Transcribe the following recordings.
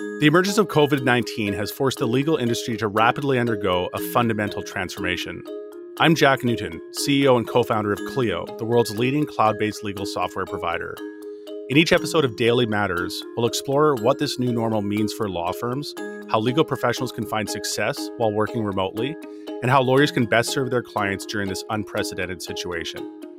The emergence of COVID 19 has forced the legal industry to rapidly undergo a fundamental transformation. I'm Jack Newton, CEO and co founder of Clio, the world's leading cloud based legal software provider. In each episode of Daily Matters, we'll explore what this new normal means for law firms, how legal professionals can find success while working remotely, and how lawyers can best serve their clients during this unprecedented situation.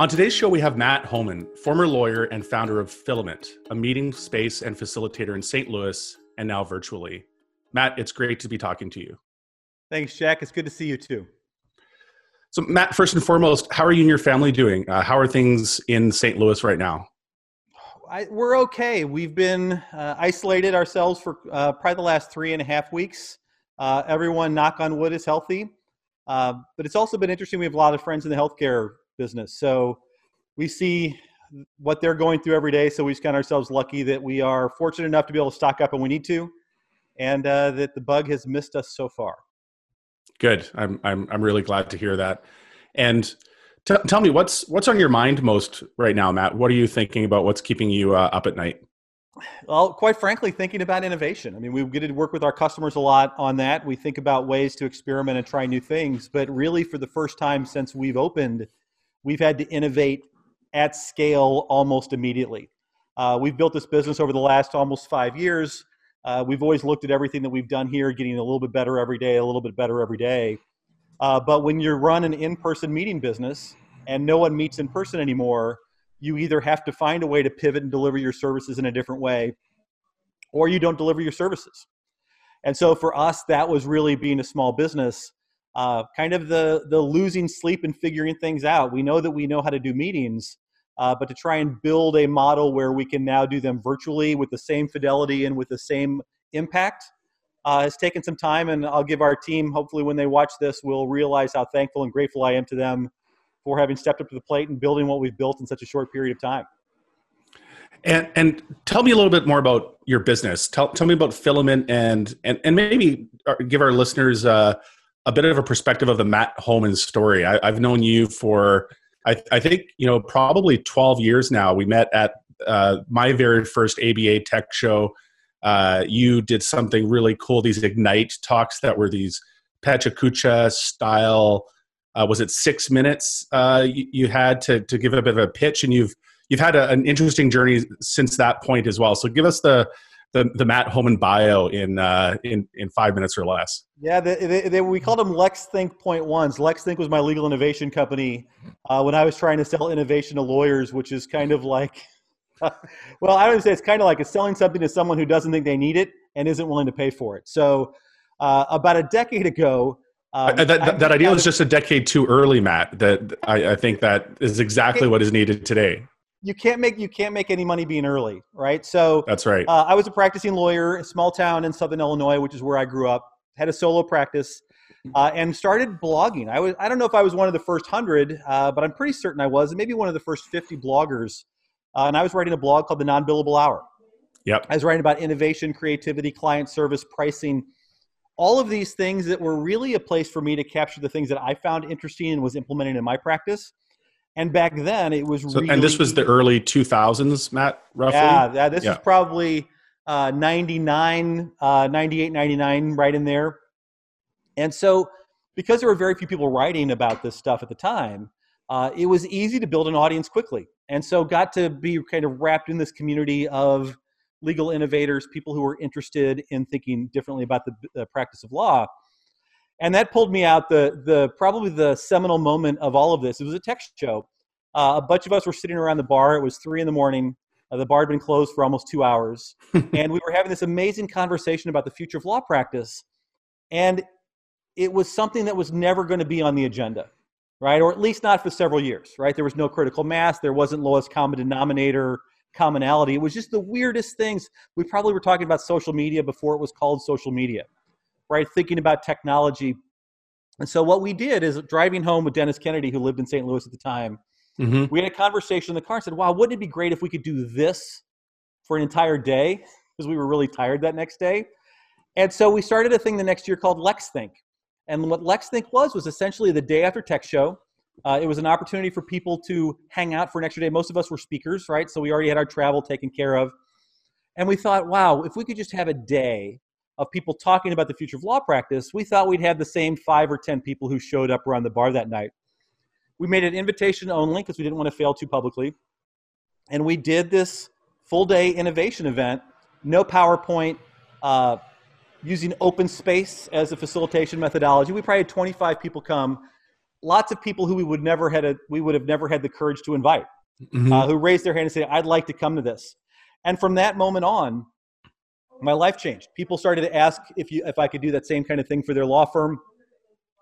On today's show, we have Matt Homan, former lawyer and founder of Filament, a meeting space and facilitator in St. Louis and now virtually. Matt, it's great to be talking to you. Thanks, Jack. It's good to see you too. So, Matt, first and foremost, how are you and your family doing? Uh, how are things in St. Louis right now? I, we're okay. We've been uh, isolated ourselves for uh, probably the last three and a half weeks. Uh, everyone, knock on wood, is healthy. Uh, but it's also been interesting. We have a lot of friends in the healthcare business. So we see what they're going through every day. So we just count ourselves lucky that we are fortunate enough to be able to stock up when we need to, and uh, that the bug has missed us so far. Good. I'm I'm I'm really glad to hear that. And t- tell me what's what's on your mind most right now, Matt. What are you thinking about? What's keeping you uh, up at night? Well, quite frankly, thinking about innovation. I mean, we get to work with our customers a lot on that. We think about ways to experiment and try new things. But really, for the first time since we've opened, we've had to innovate at scale almost immediately. Uh, we've built this business over the last almost five years. Uh, we've always looked at everything that we've done here, getting a little bit better every day, a little bit better every day. Uh, but when you run an in person meeting business and no one meets in person anymore, you either have to find a way to pivot and deliver your services in a different way, or you don't deliver your services. And so for us, that was really being a small business uh, kind of the the losing sleep and figuring things out. We know that we know how to do meetings, uh, but to try and build a model where we can now do them virtually with the same fidelity and with the same impact uh, has taken some time. And I'll give our team, hopefully, when they watch this, will realize how thankful and grateful I am to them for having stepped up to the plate and building what we've built in such a short period of time. And and tell me a little bit more about your business. Tell tell me about Filament and and and maybe uh, give our listeners uh, a bit of a perspective of the Matt Homan story. I, have known you for, I, I, think, you know, probably 12 years now. We met at uh, my very first ABA tech show. Uh, you did something really cool, these Ignite talks that were these PechaKucha style. Uh, was it six minutes uh, you, you, had to, to give a bit of a pitch? And you've, you've had a, an interesting journey since that point as well. So give us the, the, the Matt Homan bio in, uh, in, in five minutes or less. Yeah, they, they, they, we called them Lex Think Point Ones. Lex Think was my legal innovation company uh, when I was trying to sell innovation to lawyers, which is kind of like, well, I would say it's kind of like selling something to someone who doesn't think they need it and isn't willing to pay for it. So, uh, about a decade ago, um, that, that, that idea was just a decade too early, Matt. That I, I think that is exactly what is needed today you can't make you can't make any money being early, right? So that's right. Uh, I was a practicing lawyer, a small town in Southern Illinois, which is where I grew up. Had a solo practice, uh, and started blogging. I was I don't know if I was one of the first hundred, uh, but I'm pretty certain I was, and maybe one of the first fifty bloggers. Uh, and I was writing a blog called the Non Billable Hour. Yep. I was writing about innovation, creativity, client service, pricing, all of these things that were really a place for me to capture the things that I found interesting and was implementing in my practice and back then it was so, really, and this was the early 2000s matt roughly? Yeah, yeah this yeah. was probably uh, 99 uh, 98 99 right in there. And so because there were very few people writing about this stuff at the time uh, it was easy to build an audience quickly. And so got to be kind of wrapped in this community of legal innovators people who were interested in thinking differently about the, the practice of law and that pulled me out the the probably the seminal moment of all of this. It was a tech show. Uh, a bunch of us were sitting around the bar. It was three in the morning. Uh, the bar had been closed for almost two hours, and we were having this amazing conversation about the future of law practice. And it was something that was never going to be on the agenda, right? Or at least not for several years, right? There was no critical mass. There wasn't lowest common denominator commonality. It was just the weirdest things. We probably were talking about social media before it was called social media right? Thinking about technology. And so what we did is driving home with Dennis Kennedy, who lived in St. Louis at the time. Mm-hmm. We had a conversation in the car and said, "Wow, wouldn't it be great if we could do this for an entire day?" Because we were really tired that next day. And so we started a thing the next year called Lex Think. And what Lex Think was was essentially the day after tech show. Uh, it was an opportunity for people to hang out for an extra day. Most of us were speakers, right? So we already had our travel taken care of. And we thought, wow, if we could just have a day of people talking about the future of law practice, we thought we'd have the same five or 10 people who showed up around the bar that night. We made it invitation only because we didn't want to fail too publicly. And we did this full day innovation event, no PowerPoint, uh, using open space as a facilitation methodology. We probably had 25 people come, lots of people who we would never had a, we would have never had the courage to invite, mm-hmm. uh, who raised their hand and said, "I'd like to come to this." And from that moment on, my life changed. People started to ask if you if I could do that same kind of thing for their law firm.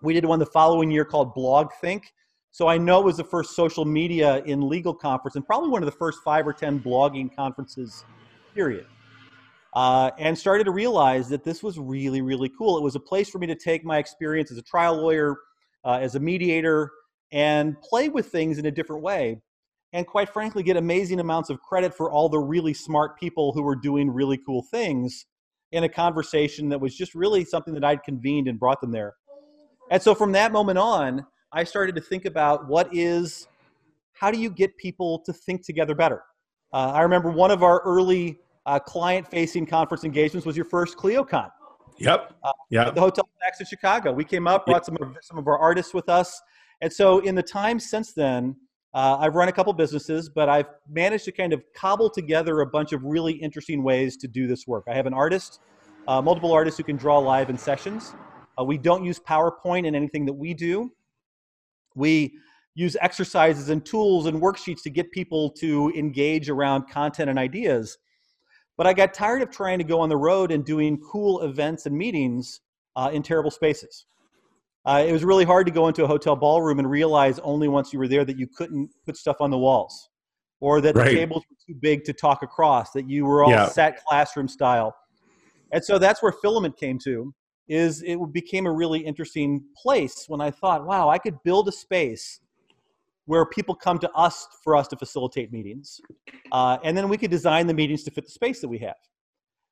We did one the following year called Blog Think. So I know it was the first social media in legal conference and probably one of the first five or ten blogging conferences, period. Uh, and started to realize that this was really, really cool. It was a place for me to take my experience as a trial lawyer, uh, as a mediator, and play with things in a different way and quite frankly get amazing amounts of credit for all the really smart people who were doing really cool things in a conversation that was just really something that I'd convened and brought them there. And so from that moment on, I started to think about what is how do you get people to think together better? Uh, I remember one of our early uh, client facing conference engagements was your first ClioCon. Yep. Uh, yep. the Hotel Max in Chicago. We came up, brought some of, some of our artists with us. And so in the time since then, uh, I've run a couple businesses, but I've managed to kind of cobble together a bunch of really interesting ways to do this work. I have an artist, uh, multiple artists who can draw live in sessions. Uh, we don't use PowerPoint in anything that we do. We use exercises and tools and worksheets to get people to engage around content and ideas. But I got tired of trying to go on the road and doing cool events and meetings uh, in terrible spaces. Uh, it was really hard to go into a hotel ballroom and realize only once you were there that you couldn't put stuff on the walls or that right. the tables were too big to talk across, that you were all yeah. sat classroom style. And so that's where filament came to is it became a really interesting place when I thought, wow, I could build a space where people come to us for us to facilitate meetings. Uh, and then we could design the meetings to fit the space that we have.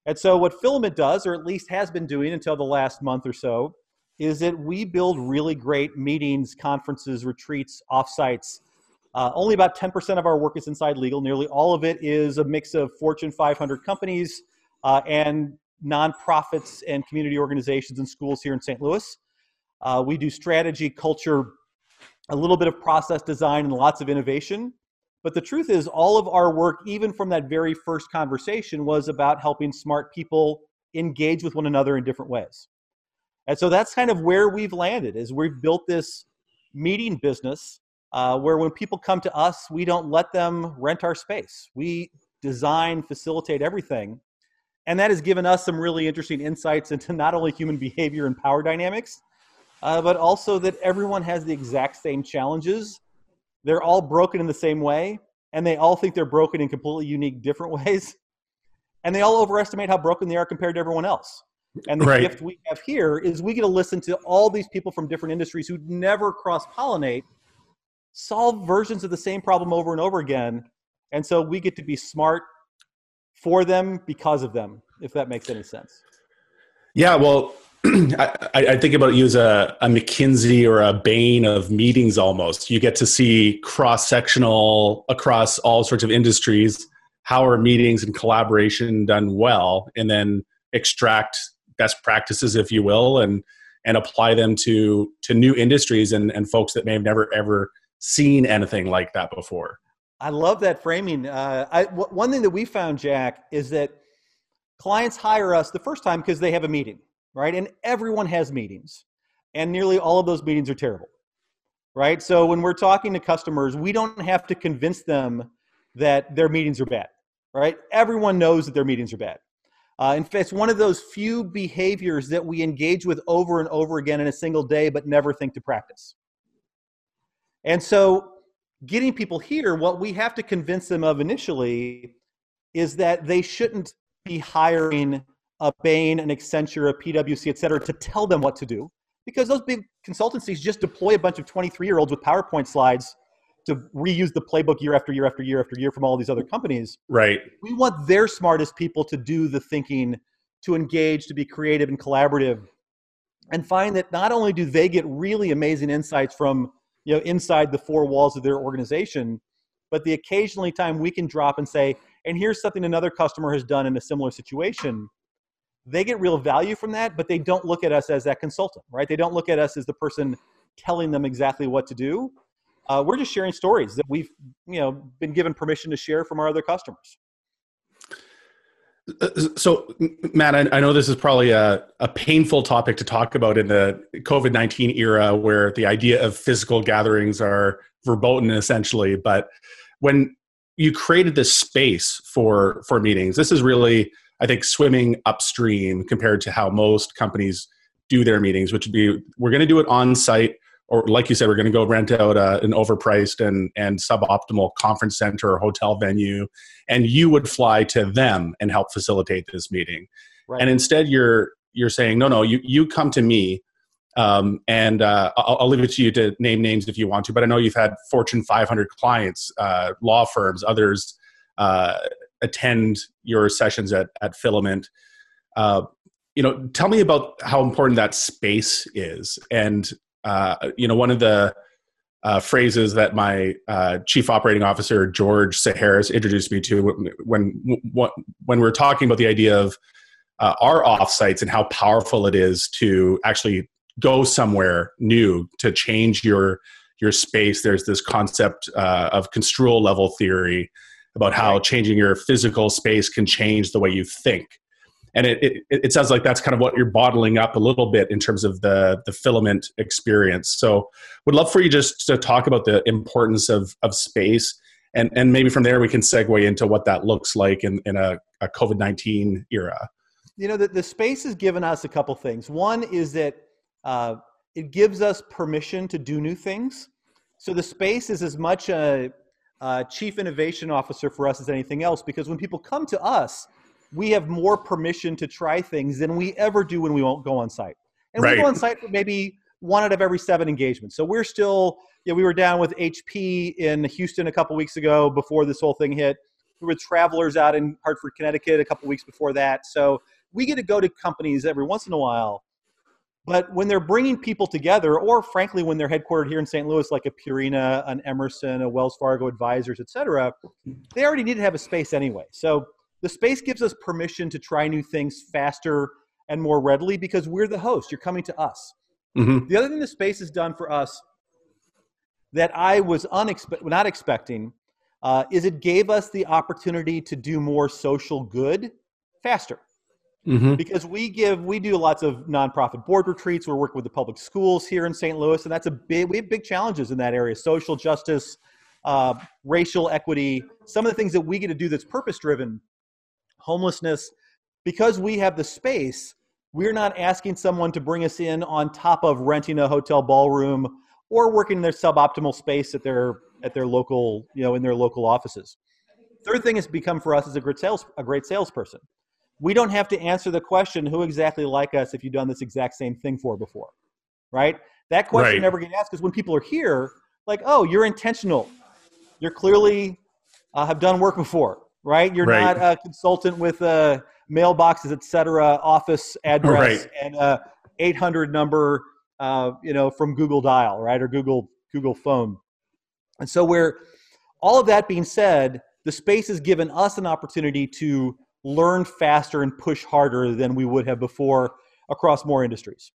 And so what Filament does, or at least has been doing until the last month or so, is that we build really great meetings, conferences, retreats, offsites. Uh, only about 10% of our work is inside legal. Nearly all of it is a mix of Fortune 500 companies uh, and nonprofits and community organizations and schools here in St. Louis. Uh, we do strategy, culture, a little bit of process design, and lots of innovation. But the truth is, all of our work, even from that very first conversation, was about helping smart people engage with one another in different ways. And so that's kind of where we've landed is we've built this meeting business uh, where when people come to us, we don't let them rent our space. We design, facilitate everything. And that has given us some really interesting insights into not only human behavior and power dynamics, uh, but also that everyone has the exact same challenges. They're all broken in the same way, and they all think they're broken in completely unique, different ways. And they all overestimate how broken they are compared to everyone else. And the right. gift we have here is we get to listen to all these people from different industries who never cross pollinate, solve versions of the same problem over and over again. And so we get to be smart for them because of them, if that makes any sense. Yeah, well, I, I, think about you as a, a McKinsey or a Bain of meetings almost. You get to see cross sectional across all sorts of industries. How are meetings and collaboration done well? And then extract best practices, if you will, and and apply them to to new industries and, and folks that may have never ever seen anything like that before. I love that framing. Uh, I, w- one thing that we found, Jack, is that clients hire us the first time because they have a meeting, right? And everyone has meetings, and nearly all of those meetings are terrible, right? So when we're talking to customers, we don't have to convince them that their meetings are bad, right? Everyone knows that their meetings are bad. Uh, in fact, it's one of those few behaviors that we engage with over and over again in a single day, but never think to practice. And so, getting people here, what we have to convince them of initially is that they shouldn't be hiring a Bain, an Accenture, a PwC, et cetera, to tell them what to do. Because those big consultancies just deploy a bunch of 23 year olds with PowerPoint slides to reuse the playbook year after year after year after year from all these other companies. Right. We want their smartest people to do the thinking, to engage, to be creative and collaborative, and find that not only do they get really amazing insights from you know inside the four walls of their organization, but the occasionally time we can drop and say, and here's something another customer has done in a similar situation they get real value from that but they don't look at us as that consultant right they don't look at us as the person telling them exactly what to do uh, we're just sharing stories that we've you know been given permission to share from our other customers. Uh, so matt i know this is probably a, a painful topic to talk about in the covid-19 era where the idea of physical gatherings are verboten essentially but when you created this space for for meetings this is really i think swimming upstream compared to how most companies do their meetings which would be we're going to do it on site or like you said we're going to go rent out a, an overpriced and and suboptimal conference center or hotel venue and you would fly to them and help facilitate this meeting right. and instead you're you're saying no no you you come to me um, and uh, I'll, I'll, leave it to you to name names if you want to, but I know you've had Fortune 500 clients, uh, law firms, others uh, attend your sessions at, at Filament. Uh, you know, tell me about how important that space is. And, uh, you know, one of the uh, phrases that my chief operating officer, George Psiharis, introduced me to when, when, when we are talking about the idea of our offsites and how powerful it is to actually go somewhere new to change your your space. There's this concept uh, of construal level theory about how changing your physical space can change the way you think and it, it, it sounds like that's kind of what you're bottling up a little bit in terms of the the filament experience. So would love for you just to talk about the importance of of space. And and maybe from there we can segue into what that looks like in, in a, a covid-19 era. You know the, the space has given us a couple things. One is that uh, it gives us permission to do new things. So the space is as much a, a, chief innovation officer for us as anything else because when people come to us, we have more permission to try things than we ever do when we won't go on site. And right. we go on site for maybe one out of every seven engagements. So we're still, yeah, we were down with HP in Houston a couple weeks ago before this whole thing hit. We were travelers out in Hartford, Connecticut a couple weeks before that. So we get to go to companies every once in a while but when they're bringing people together, or frankly, when they're headquartered here in St. Louis, like a Purina, an Emerson, a Wells Fargo Advisors, et cetera, they already need to have a space anyway. So the space gives us permission to try new things faster and more readily because we're the host. You're coming to us. Mm-hmm. The other thing the space has done for us that I was unexpe- not expecting uh, is it gave us the opportunity to do more social good faster. Mm-hmm. Because we give, we do lots of nonprofit board retreats. We're working with the public schools here in St. Louis, and that's a big. We have big challenges in that area: social justice, uh, racial equity. Some of the things that we get to do that's purpose driven, homelessness. Because we have the space, we're not asking someone to bring us in on top of renting a hotel ballroom or working in their suboptimal space at their at their local, you know, in their local offices. Third thing has become for us as a great sales a great salesperson we don't have to answer the question who exactly like us if you've done this exact same thing for before right that question right. never gets asked because when people are here like oh you're intentional you're clearly uh, have done work before right you're right. not a consultant with uh, mailboxes et cetera, office address right. and a 800 number uh, you know from google dial right or google google phone and so where all of that being said the space has given us an opportunity to learn faster and push harder than we would have before across more industries.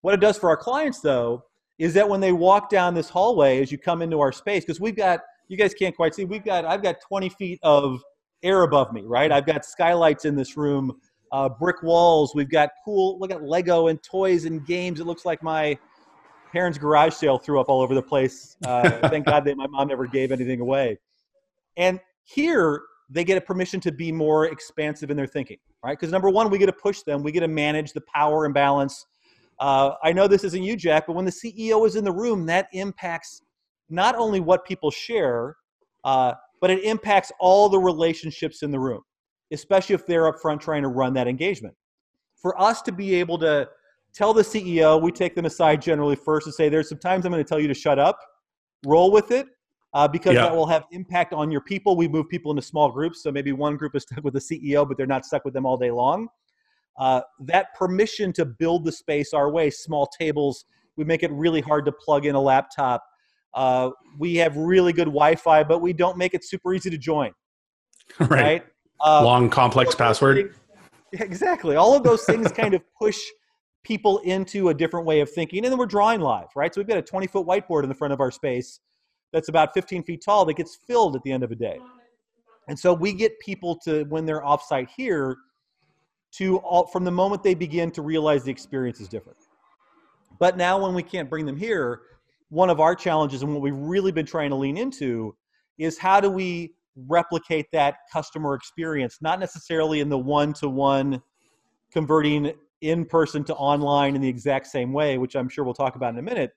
What it does for our clients, though, is that when they walk down this hallway as you come into our space, because we've got, you guys can't quite see, we've got, I've got 20 feet of air above me, right? I've got skylights in this room, uh, brick walls. We've got cool, look at Lego and toys and games. It looks like my parents' garage sale threw up all over the place. Uh, thank God that my mom never gave anything away. And here, they get a permission to be more expansive in their thinking, right? Because number one, we get to push them, we get to manage the power imbalance. Uh, I know this isn't you, Jack, but when the CEO is in the room, that impacts not only what people share, uh, but it impacts all the relationships in the room, especially if they're up front trying to run that engagement. For us to be able to tell the CEO, we take them aside generally first and say, There's some times I'm going to tell you to shut up, roll with it, uh, because yeah. that will have impact on your people. We move people into small groups, so maybe one group is stuck with the CEO, but they're not stuck with them all day long. Uh, that permission to build the space our way, small tables, we make it really hard to plug in a laptop. Uh, we have really good Wi-Fi, but we don't make it super easy to join. Right. right? uh, long complex password. Things, exactly. All of those things kind of push people into a different way of thinking. And then we're drawing live, right? So we've got a 20 foot whiteboard in the front of our space that's about 15 feet tall that gets filled at the end of a day. And so we get people to, when they're offsite here, to all, from the moment they begin to realize the experience is different. But now when we can't bring them here, one of our challenges and what we've really been trying to lean into is how do we replicate that customer experience, not necessarily in the one to one converting in person to online in the exact same way, which I'm sure we'll talk about in a minute.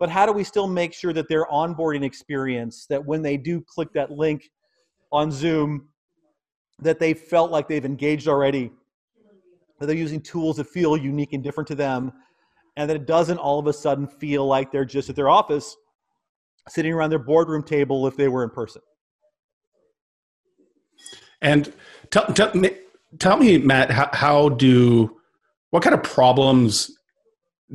But how do we still make sure that their onboarding experience, that when they do click that link on Zoom, that they felt like they've engaged already, that they're using tools that feel unique and different to them, and that it doesn't all of a sudden feel like they're just at their office sitting around their boardroom table if they were in person. And tell, tell, tell me, Matt, how, how do what kind of problems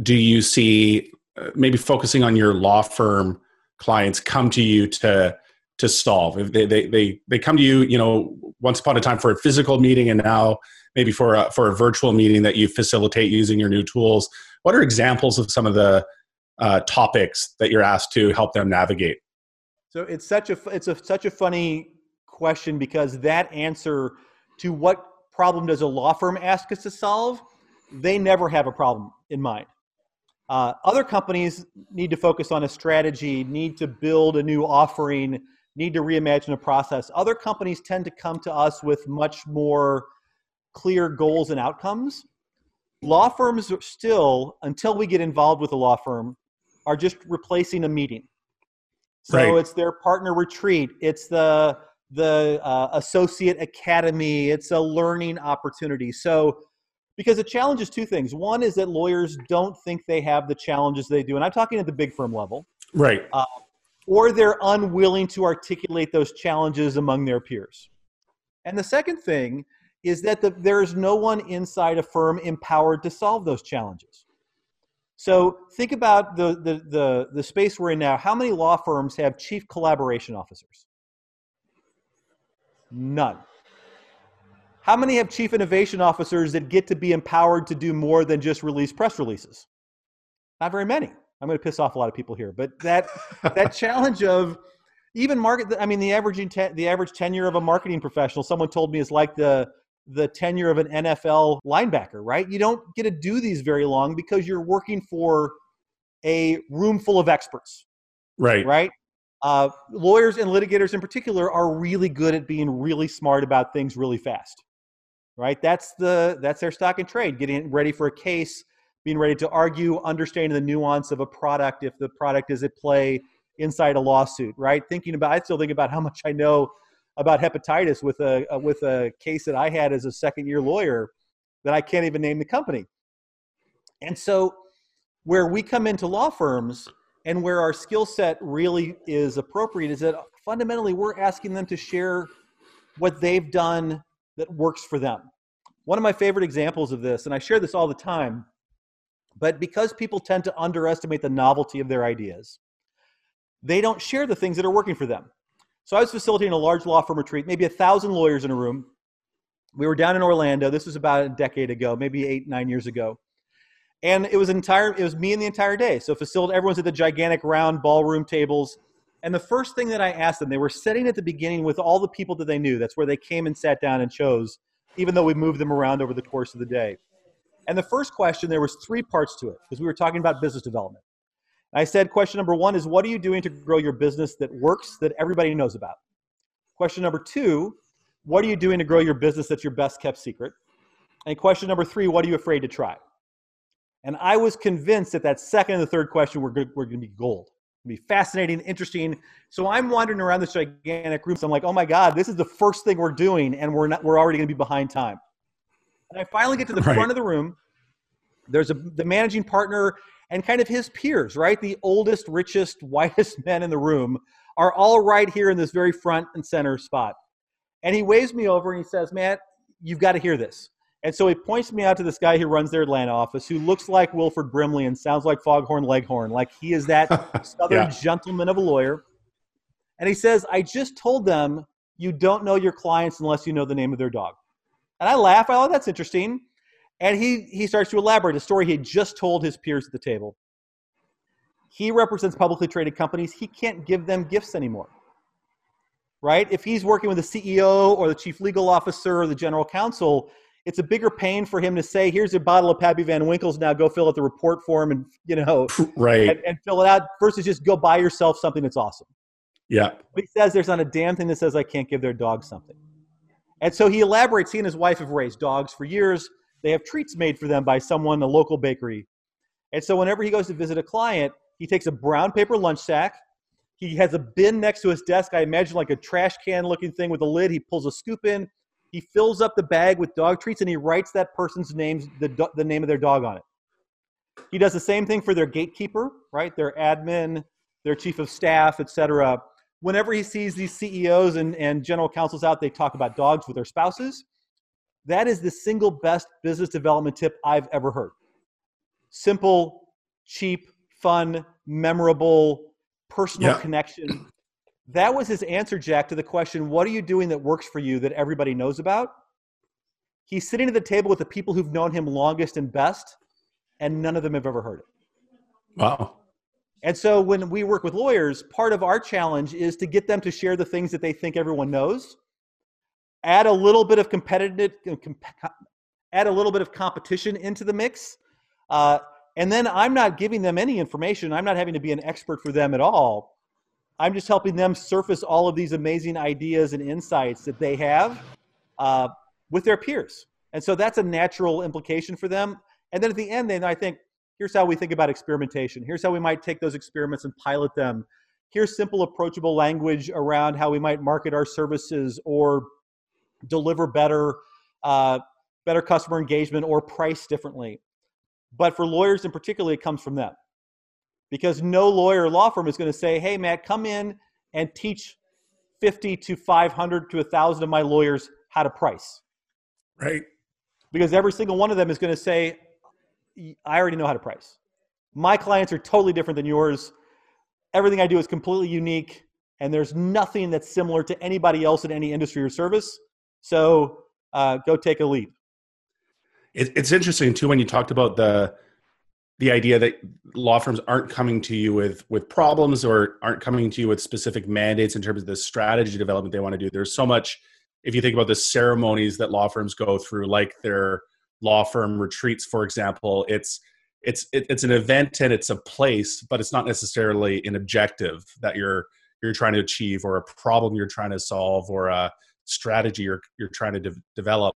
do you see? Uh, maybe focusing on your law firm clients come to you to to solve. If they, they they they come to you, you know, once upon a time for a physical meeting, and now maybe for a, for a virtual meeting that you facilitate using your new tools. What are examples of some of the uh, topics that you're asked to help them navigate? So it's such a it's a such a funny question because that answer to what problem does a law firm ask us to solve, they never have a problem in mind. Uh, other companies need to focus on a strategy, need to build a new offering, need to reimagine a process. Other companies tend to come to us with much more clear goals and outcomes. Law firms still, until we get involved with a law firm, are just replacing a meeting. So right. it's their partner retreat, it's the the uh, associate academy. It's a learning opportunity. So because the challenge is two things. One is that lawyers don't think they have the challenges they do and i'm talking at the big firm level. Right. Uh, or they're unwilling to articulate those challenges among their peers. And the second thing is that the, there's no one inside a firm empowered to solve those challenges so think about the, the, the, the space we're in now how many law firms have chief collaboration officers None. How many have chief innovation officers that get to be empowered to do more than just release press releases? Not very many. I'm going to piss off a lot of people here, but that that challenge of even market. I mean, the averaging te- the average tenure of a marketing professional, someone told me, is like the the tenure of an NFL linebacker. Right? You don't get to do these very long because you're working for a room full of experts. Right. Right. Uh, lawyers and litigators in particular are really good at being really smart about things really fast right that's the that's their stock and trade getting ready for a case being ready to argue understanding the nuance of a product if the product is at play inside a lawsuit right thinking about i still think about how much i know about hepatitis with a, with a case that i had as a second year lawyer that i can't even name the company and so where we come into law firms and where our skill set really is appropriate is that fundamentally we're asking them to share what they've done that works for them. One of my favorite examples of this, and I share this all the time, but because people tend to underestimate the novelty of their ideas, they don't share the things that are working for them. So I was facilitating a large law firm retreat, maybe a thousand lawyers in a room. We were down in Orlando. This was about a decade ago, maybe eight, nine years ago. And it was entire it was me and the entire day. So facilitated everyone's at the gigantic round ballroom tables. And the first thing that i asked them they were sitting at the beginning with all the people that they knew. That's where they came and sat down and chose even though we moved them around over the course of the day. And the first question there was three parts to it because we were talking about business development i said question number one is what are you doing to grow your business that works that everybody knows about question number two what are you doing to grow your business that's your best kept secret and question number three what are you afraid to try and I was convinced that that second and the third question were, good, were going to be gold. Be fascinating, interesting. So I'm wandering around this gigantic room. So I'm like, oh my God, this is the first thing we're doing, and we're not, we're already going to be behind time. And I finally get to the right. front of the room. There's a the managing partner and kind of his peers, right? The oldest, richest, whitest men in the room are all right here in this very front and center spot. And he waves me over and he says, Matt, you've got to hear this. And so he points me out to this guy who runs their Atlanta office who looks like Wilford Brimley and sounds like Foghorn Leghorn. Like he is that southern yeah. gentleman of a lawyer. And he says, I just told them you don't know your clients unless you know the name of their dog. And I laugh. I Oh, that's interesting. And he he starts to elaborate a story he had just told his peers at the table. He represents publicly traded companies. He can't give them gifts anymore. Right? If he's working with the CEO or the chief legal officer or the general counsel, it's a bigger pain for him to say, "Here's a bottle of Pappy Van Winkles. Now go fill out the report form and you know, right, and, and fill it out." Versus just go buy yourself something that's awesome. Yeah. But he says there's not a damn thing that says I can't give their dog something. And so he elaborates. He and his wife have raised dogs for years. They have treats made for them by someone, a local bakery. And so whenever he goes to visit a client, he takes a brown paper lunch sack. He has a bin next to his desk. I imagine like a trash can looking thing with a lid. He pulls a scoop in. He fills up the bag with dog treats and he writes that person's name, the, the name of their dog on it. He does the same thing for their gatekeeper, right? Their admin, their chief of staff, etc whenever he sees these CEOs and, and general counsels out, they talk about dogs with their spouses. That is the single best business development tip I've ever heard. Simple, cheap, fun, memorable, personal yeah. connection. That was his answer, Jack, to the question what are you doing that works for you that everybody knows about? He's sitting at the table with the people who've known him longest and best, and none of them have ever heard it. Wow. And so when we work with lawyers, part of our challenge is to get them to share the things that they think everyone knows, add a little bit of competitive, add a little bit of competition into the mix. Uh, and then I'm not giving them any information. I'm not having to be an expert for them at all. I'm just helping them surface all of these amazing ideas and insights that they have uh, with their peers. And so that's a natural implication for them. And then at the end, then I think, Here's how we think about experimentation. Here's how we might take those experiments and pilot them. Here's simple, approachable language around how we might market our services or deliver better, uh, better customer engagement or price differently. But for lawyers in particular, it comes from them. Because no lawyer or law firm is going to say, hey, Matt, come in and teach 50 to 500 to 1,000 of my lawyers how to price. Right. Because every single one of them is going to say, I already know how to price. My clients are totally different than yours. Everything I do is completely unique, and there's nothing that's similar to anybody else in any industry or service. So uh, go take a leap. it's interesting too when you talked about the the idea that law firms aren't coming to you with with problems or aren't coming to you with specific mandates in terms of the strategy development they want to do. There's so much if you think about the ceremonies that law firms go through, like their law firm retreats, for example, it's it's it, it's an event and it's a place, but it's not necessarily an objective that you're you're trying to achieve or a problem you're trying to solve or a strategy you're you're trying to de- develop.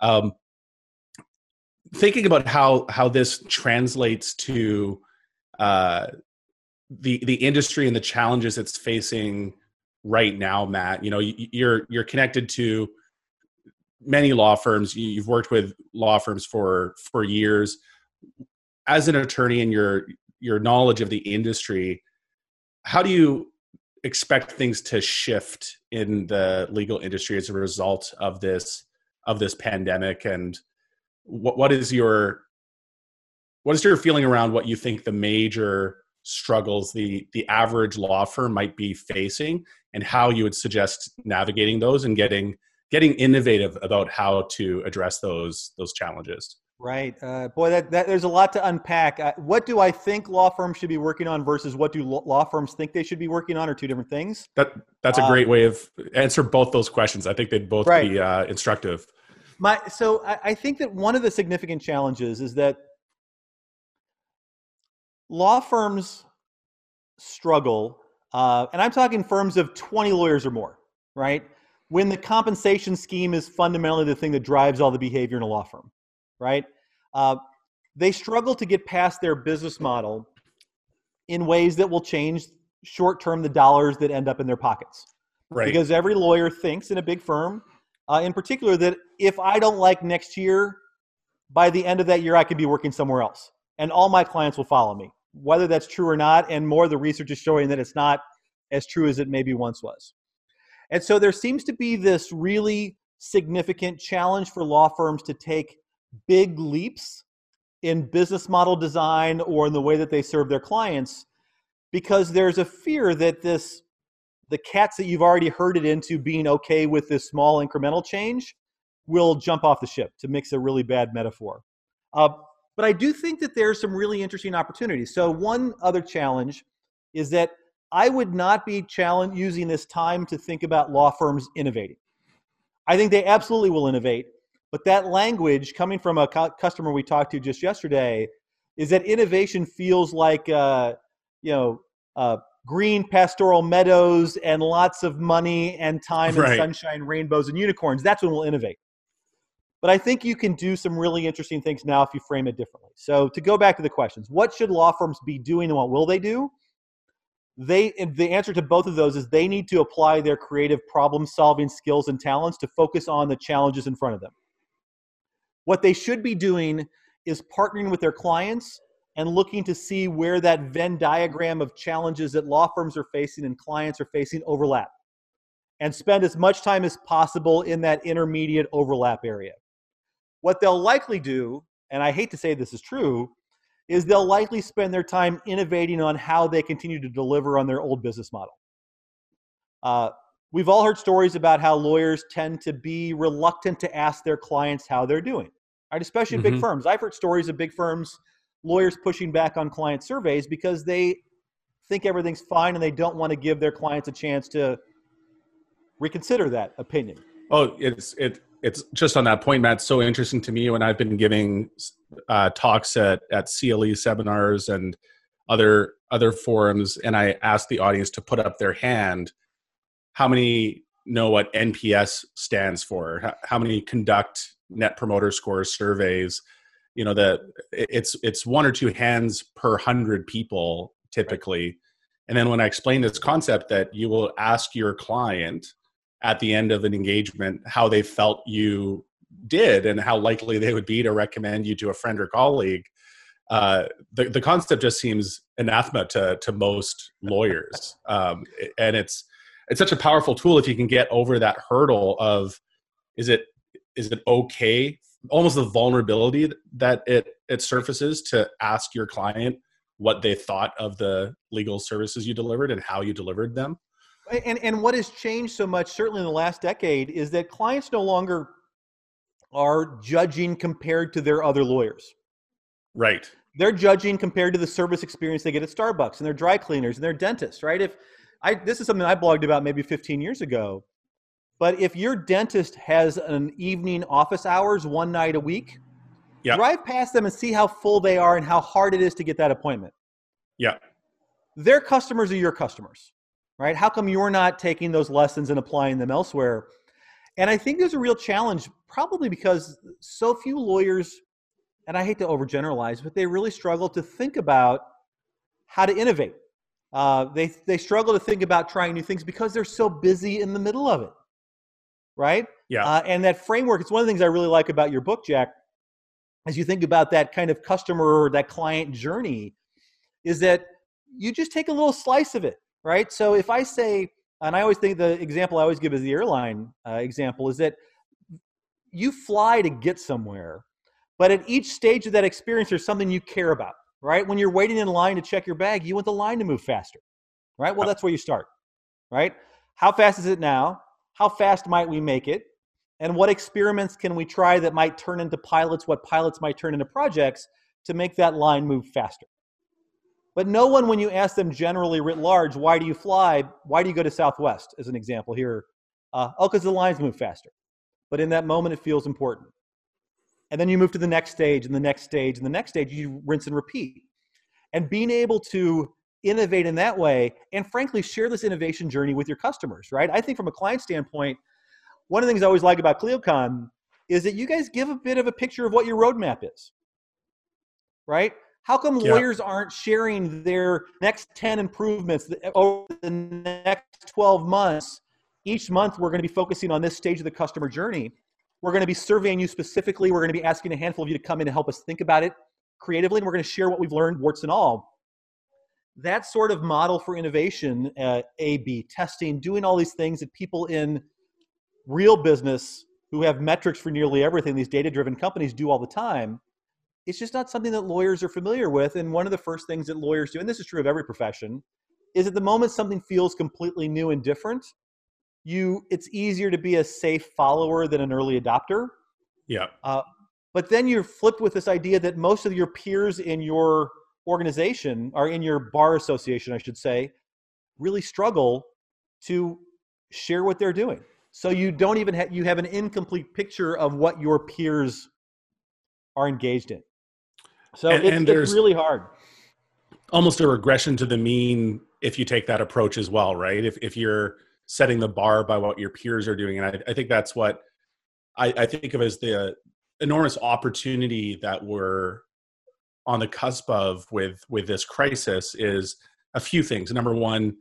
Um, thinking about how how this translates to uh, the the industry and the challenges it's facing right now, Matt. You know, you're you're connected to many law firms. You've worked with law firms for for years. As an attorney and your your knowledge of the industry, how do you expect things to shift in the legal industry as a result of this of this pandemic? And what what is your what is your feeling around what you think the major struggles the the average law firm might be facing and how you would suggest navigating those and getting getting innovative about how to address those those challenges. Right, uh, boy, that, that there's a lot to unpack. Uh, what do I think law firms should be working on versus what do law firms think they should be working on, are two different things. That that's a um, great way of answer both those questions. I think they'd both right. be uh, instructive. My so I, I think that one of the significant challenges is that law firms struggle, uh, and I'm talking firms of 20 lawyers or more, right? when the compensation scheme is fundamentally the thing that drives all the behavior in a law firm, right? Uh, they struggle to get past their business model in ways that will change short term the dollars that end up in their pockets. Right. Because every lawyer thinks in a big firm, uh, in particular, that if I don't like next year, by the end of that year, I could be working somewhere else. And all my clients will follow me, whether that's true or not. And more, the research is showing that it's not as true as it maybe once was. And so there seems to be this really significant challenge for law firms to take big leaps in business model design or in the way that they serve their clients because there's a fear that this the cats that you've already herded into being okay with this small incremental change will jump off the ship to mix a really bad metaphor. Uh, but I do think that there's some really interesting opportunities. So one other challenge is that I would not be challenge using this time to think about law firms innovating. I think they absolutely will innovate, but that language coming from a cu- customer we talked to just yesterday is that innovation feels like uh, you know uh, green pastoral meadows and lots of money and time right. and sunshine, rainbows and unicorns. That's when we'll innovate. But I think you can do some really interesting things now if you frame it differently. So to go back to the questions, what should law firms be doing and what will they do? They the answer to both of those is they need to apply their creative problem solving skills and talents to focus on the challenges in front of them. What they should be doing is partnering with their clients and looking to see where that Venn diagram of challenges that law firms are facing and clients are facing overlap and spend as much time as possible in that intermediate overlap area. What they'll likely do, and I hate to say this is true, is they'll likely spend their time innovating on how they continue to deliver on their old business model. Uh, we've all heard stories about how lawyers tend to be reluctant to ask their clients how they're doing, right? Especially mm-hmm. big firms. I've heard stories of big firms lawyers pushing back on client surveys because they think everything's fine and they don't want to give their clients a chance to reconsider that opinion. Oh, it's it it's just on that point, Matt. So interesting to me when I've been giving uh, talks at at CLE seminars and other other forums, and I ask the audience to put up their hand. How many know what NPS stands for? How many conduct Net Promoter Score surveys? you know that it's it's one or two hands per hundred people typically and then when i explain this concept that you will ask your client at the end of an engagement how they felt you did and how likely they would be to recommend you to a friend or colleague uh, the, the concept just seems anathema to, to most lawyers um, and it's it's such a powerful tool if you can get over that hurdle of is it is it okay almost the vulnerability that it it surfaces to ask your client what they thought of the legal services you delivered and how you delivered them. And and what has changed so much certainly in the last decade is that clients no longer are judging compared to their other lawyers. Right. They're judging compared to the service experience they get at starbucks and their dry cleaners and their dentists right? If i this is something i blogged about maybe 15 years ago but if your dentist has an evening office hours one night a week, yep. drive past them and see how full they are and how hard it is to get that appointment. Yeah. Their customers are your customers, right? How come you're not taking those lessons and applying them elsewhere? And I think there's a real challenge, probably because so few lawyers, and I hate to overgeneralize, but they really struggle to think about how to innovate. Uh, they, they struggle to think about trying new things because they're so busy in the middle of it right? Yeah. Uh, and that framework, it's one of the things I really like about your book, Jack, as you think about that kind of customer or that client journey, is that you just take a little slice of it, right? So if I say, and I always think the example I always give is the airline uh, example, is that you fly to get somewhere, but at each stage of that experience, there's something you care about, right? When you're waiting in line to check your bag, you want the line to move faster, right? Well, that's where you start, right? How fast is it now? how fast might we make it? And what experiments can we try that might turn into pilots, what pilots might turn into projects to make that line move faster? But no one, when you ask them generally writ large, why do you fly? Why do you go to Southwest, as an example here? Uh, oh, because the lines move faster. But in that moment, it feels important. And then you move to the next stage, and the next stage, and the next stage, you rinse and repeat. And being able to innovate in that way and frankly share this innovation journey with your customers right i think from a client standpoint one of the things i always like about ClioCon is that you guys give a bit of a picture of what your roadmap is right how come yeah. lawyers aren't sharing their next 10 improvements over the next 12 months each month we're going to be focusing on this stage of the customer journey we're going to be surveying you specifically we're going to be asking a handful of you to come in and help us think about it creatively and we're going to share what we've learned warts and all that sort of model for innovation, uh, A B testing, doing all these things that people in real business who have metrics for nearly everything, these data driven companies do all the time, it's just not something that lawyers are familiar with. And one of the first things that lawyers do, and this is true of every profession, is at the moment something feels completely new and different, you it's easier to be a safe follower than an early adopter. Yeah. Uh, but then you're flipped with this idea that most of your peers in your organization or in your bar association, I should say, really struggle to share what they're doing. So you don't even have you have an incomplete picture of what your peers are engaged in. So And- it's, and it's really hard. almost a regression to the mean if you take that approach as well, right? If if you're setting the bar by what your peers are doing, and I, I think that's what I, I think of as the enormous opportunity that we're on the cusp of with with this crisis is a few things. Number one,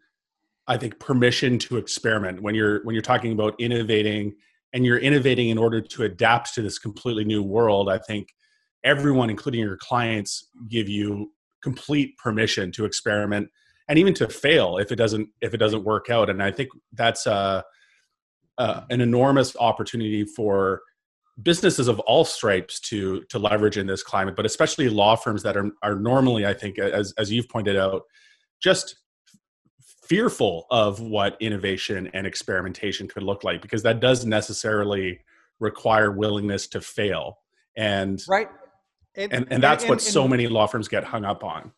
I think permission to experiment when you're when you're talking about innovating and you're innovating in order to adapt to this completely new world. I think everyone, including your clients, give you complete permission to experiment and even to fail if it doesn't if it doesn't work out. And i think that's a, a an enormous opportunity for businesses of all stripes to to leverage in this climate but especially law firms that are are normally i think as as you've pointed out just fearful of what innovation and experimentation could look like because that does necessarily require willingness to fail. And Right. and, and that's what so many law firms get hung up on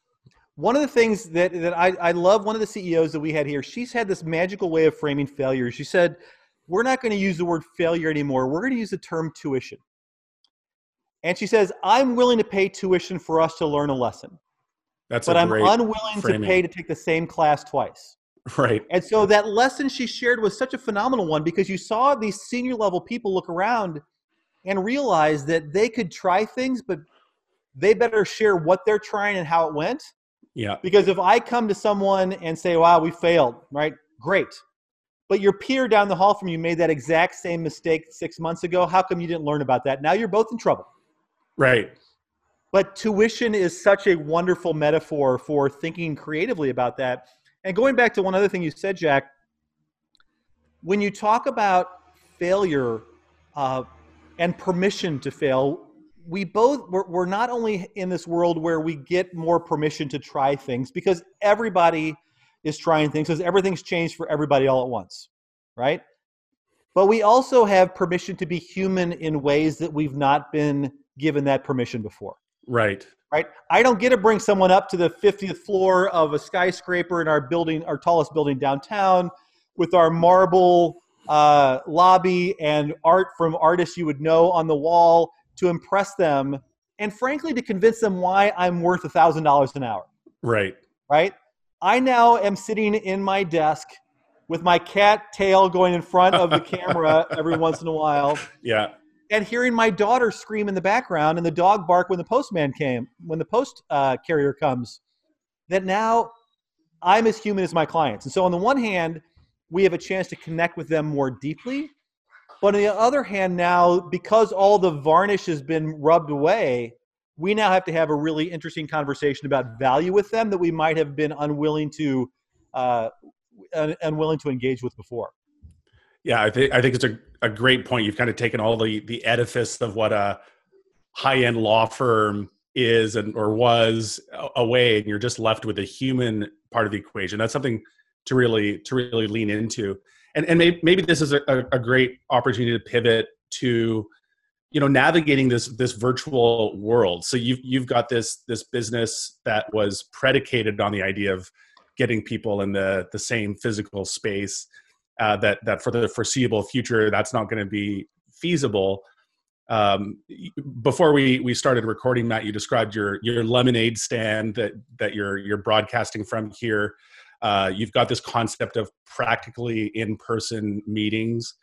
One of the things that, that I, I love, one of the CEOs that we had here, she's had this magical way of framing failure. She said, We're not going to use the word failure anymore. We're going to use the term tuition. And she says, I'm willing to pay tuition for us to learn a lesson, that's great. but I'm unwilling framing. to pay to take the same class twice. right And so that lesson she shared was such a phenomenal one because you saw these senior level people look around and realize that they could try things, but they better share what they're trying and how it went. Yeah Because if I come to someone and say, wow, we failed, right? Great. But your peer down the hall from you made that exact same mistake six months ago. How come you didn't learn about that? Now you're both in trouble. right But tuition is such a wonderful metaphor for thinking creatively about that. And going back to one other thing you said, Jack, when you talk about failure uh, and permission to fail, we both we're, we're not only in this world where we get more permission to try things because everybody is trying things because everything's changed for everybody all at once, right? But we also have permission to be human in ways that we've not been given that permission before right right? I don't get to bring someone up to the 50th floor of a skyscraper in our building, our tallest building downtown, with our marble uh, lobby and art from artists you would know on the wall to impress them, and frankly, to convince them why I'm worth a thousand dollars an hour, right. Right? I now am sitting in my desk with my cat tail going in front of the camera every once in a while. Yeah. And hearing my daughter scream in the background and the dog bark when the postman came when the post uh, carrier comes that now i'm as human as my clients. And so on the one hand we have a chance to connect with them more deeply but on the other hand now because all the varnish has been rubbed away we now have to have a really interesting conversation about value with them that we might have been unwilling to uh, unwilling to engage with before. Yeah i think i think it's a, a great point. You've kind of taken all the the edifice of what a high-end law firm is and or was away and you're just left with the human part of the equation. That's something to really to really lean into and and maybe, maybe this is a, a great opportunity to pivot to you know navigating this this virtual world. So you've you've got this this business that was predicated on the idea of getting people in the the same physical space uh, that that for the foreseeable future that's not going to be feasible. Um, before we we started recording matt you described your your lemonade stand that that you're you're broadcasting from here uh, you've got this concept of practically in-person meetings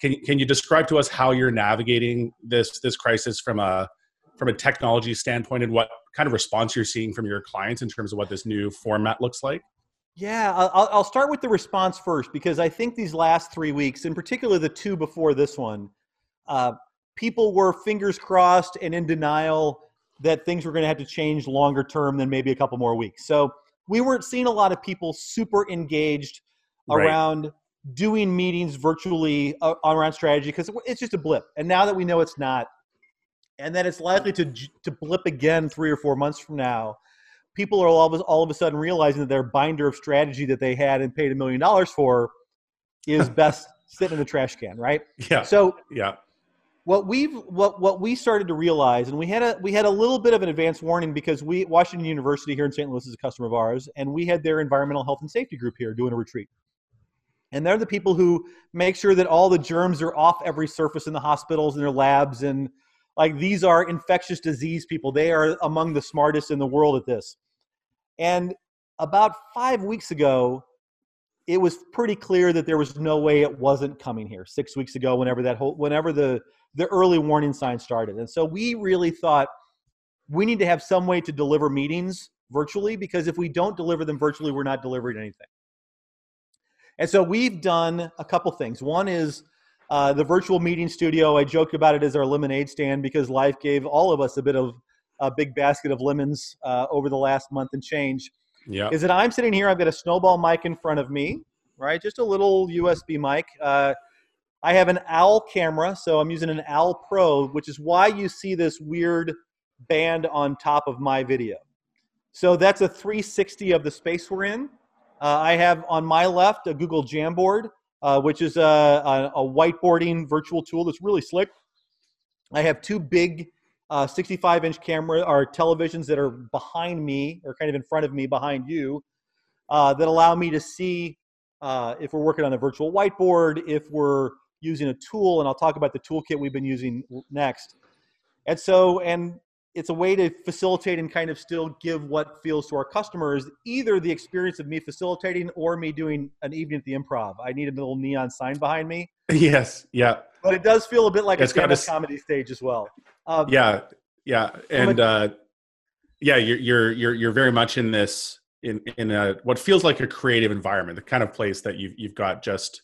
can, can you describe to us how you're navigating this this crisis from a from a technology standpoint and what kind of response you're seeing from your clients in terms of what this new format looks like Yeah, I'll, I'll start with the response first because I think these last three weeks, in particular the two before this one, uh, people were fingers crossed and in denial that things were going to have to change longer term than maybe a couple more weeks. So we weren't seeing a lot of people super engaged Right. around doing meetings virtually uh, around strategy because it's just a blip. And now that we know it's not, and that it's likely to to blip again three or four months from now, people are all of, all of a sudden realizing that their binder of strategy that they had and paid a million dollars for is best sitting in the trash can, right? Yeah. So yeah. What we've what what we started to realize, and we had a we had a little bit of an advance warning because we Washington University here in St. Louis is a customer of ours, and we had their environmental health and safety group here doing a retreat. And they're the people who make sure that all the germs are off every surface in the hospitals and their labs and like these are infectious disease people. They are among the smartest in the world at this. And about five weeks ago, it was pretty clear that there was no way it wasn't coming here. Six weeks ago, whenever that whole, whenever the the early warning signs started, and so we really thought we need to have some way to deliver meetings virtually because if we don't deliver them virtually, we're not delivering anything. And so we've done a couple things. One is uh, the virtual meeting studio. I joke about it as our lemonade stand because life gave all of us a bit of a big basket of lemons uh, over the last month and change. Is that I'm sitting here, I've got a snowball mic in front of me, right? Just a little USB mic. Uh, I have an OWL camera, so I'm using an OWL Pro, which is why you see this weird band on top of my video. So that's a 360 of the space we're in. Uh, I have on my left a Google Jamboard, uh, which is a, a, a, whiteboarding virtual tool that's really slick. I have two big uh, 65 inch camera or televisions that are behind me or kind of in front of me behind you uh, that allow me to see uh, if we're working on a virtual whiteboard, if we're using a tool, and I'll talk about the toolkit we've been using next. And so, and it's a way to facilitate and kind of still give what feels to our customers either the experience of me facilitating or me doing an evening at the improv. I need a little neon sign behind me. Yes, yeah. But it does feel a bit like it's a stand-up comedy stage as well. Um, yeah, yeah, and a, uh, yeah, you're you're you're you're very much in this in in a what feels like a creative environment, the kind of place that you've you've got just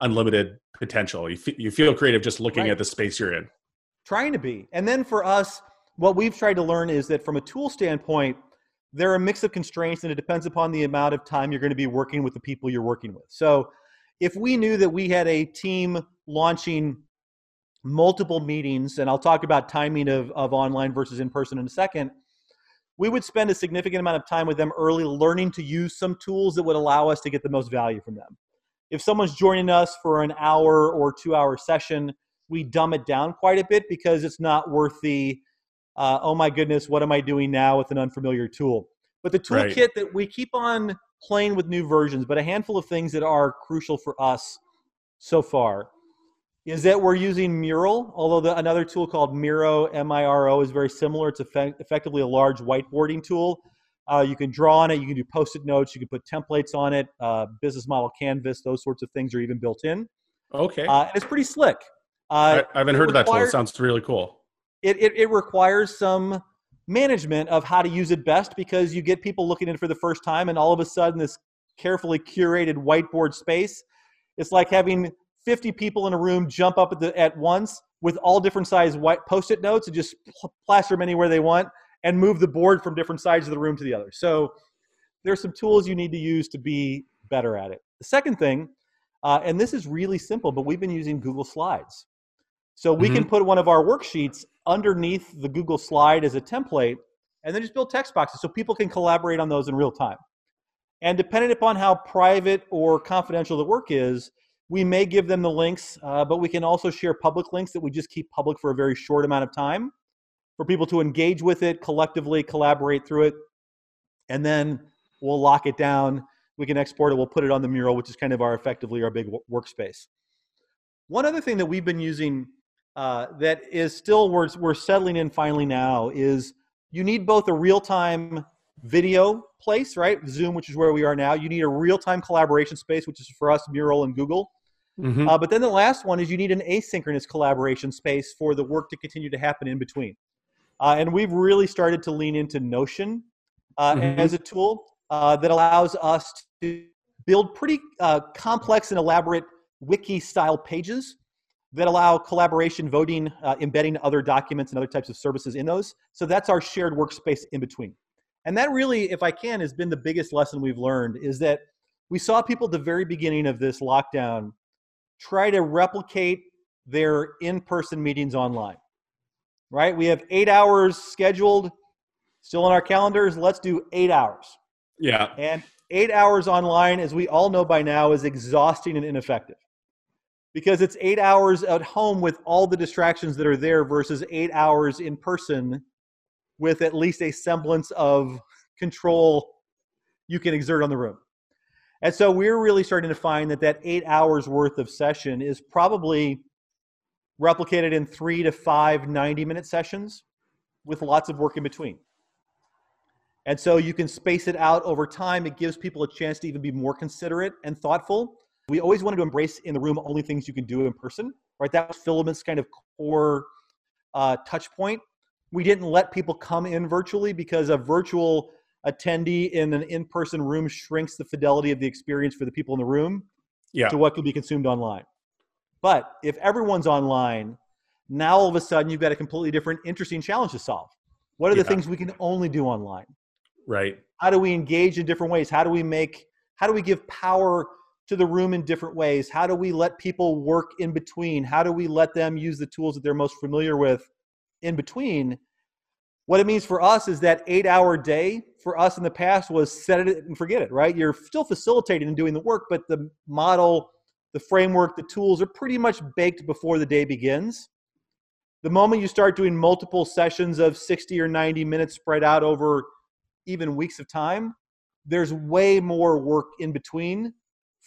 unlimited potential. You f- you feel creative just looking right. at the space you're in. Trying to be, and then for us what we've tried to learn is that from a tool standpoint, there are a mix of constraints and it depends upon the amount of time you're going to be working with the people you're working with. So if we knew that we had a team launching multiple meetings, and I'll talk about timing of, of online versus in person in a second, we would spend a significant amount of time with them early learning to use some tools that would allow us to get the most value from them. If someone's joining us for an hour or two hour session, we dumb it down quite a bit because it's not worth the uh, oh my goodness, what am I doing now with an unfamiliar tool? But the toolkit right. that we keep on playing with new versions, but a handful of things that are crucial for us so far is that we're using Mural, although the, another tool called Miro, M-I-R-O, is very similar. It's effect, effectively a large whiteboarding tool. Uh, you can draw on it. You can do post-it notes. You can put templates on it. Uh, business model canvas. Those sorts of things are even built in. Okay. Uh, and it's pretty slick. I, I, haven't heard of that tool. It sounds really cool it, it, it requires some management of how to use it best because you get people looking in for the first time and all of a sudden this carefully curated whiteboard space it's like having 50 people in a room jump up at, the, at once with all different size white post-it notes and just plaster them anywhere they want and move the board from different sides of the room to the other. So there's some tools you need to use to be better at it. The second thing uh, and this is really simple but we've been using google slides so we mm-hmm. can put one of our worksheets underneath the Google slide as a template and then just build text boxes so people can collaborate on those in real time. And depending upon how private or confidential the work is, we may give them the links, uh, but we can also share public links that we just keep public for a very short amount of time for people to engage with it, collectively collaborate through it, and then we'll lock it down. We can export it. We'll put it on the mural, which is kind of our effectively our big workspace. One other thing that we've been using uh, that is still we're, we're settling in finally now is you need both a real-time video place right? Zoom which is where we are now. You need a real-time collaboration space which is for us mural and google. Mm-hmm. uh, but then the last one is you need an asynchronous collaboration space for the work to continue to happen in between. Uh, and we've really started to lean into notion uh, mm-hmm. as a tool uh, that allows us to build pretty uh, complex and elaborate wiki style pages that allow collaboration, voting, uh, embedding other documents and other types of services in those. So that's our shared workspace in between. And that really, if I can, has been the biggest lesson we've learned is that we saw people at the very beginning of this lockdown try to replicate their in person meetings online. Right? We have eight hours scheduled. Still on our calendars, let's do eight hours. Yeah. And eight hours online, as we all know by now, is exhausting and ineffective because it's eight hours at home with all the distractions that are there versus eight hours in person with at least a semblance of control you can exert on the room. And so we're really starting to find that that eight hours worth of session is probably replicated in three to five 90 minute sessions with lots of work in between. And so you can space it out over time. It gives people a chance to even be more considerate and thoughtful. We always wanted to embrace in the room only things you can do in person, right? That was Filament's kind of core uh, touch point. We didn't let people come in virtually because a virtual attendee in an in person room shrinks the fidelity of the experience for the people in the room Yeah. to what can be consumed online. But if everyone's online, now all of a sudden you've got a completely different, interesting challenge to solve. What are the Yeah. things we can only do online? Right. How do we engage in different ways? How do we make, how do we give power to the room in different ways? How do we let people work in between? How do we let them use the tools that they're most familiar with in between? What it means for us is that eight hour day for us in the past was set it and forget it, right? You're still facilitating and doing the work, but the model, the framework, the tools are pretty much baked before the day begins. The moment you start doing multiple sessions of 60 or 90 minutes spread out over even weeks of time, there's way more work in between.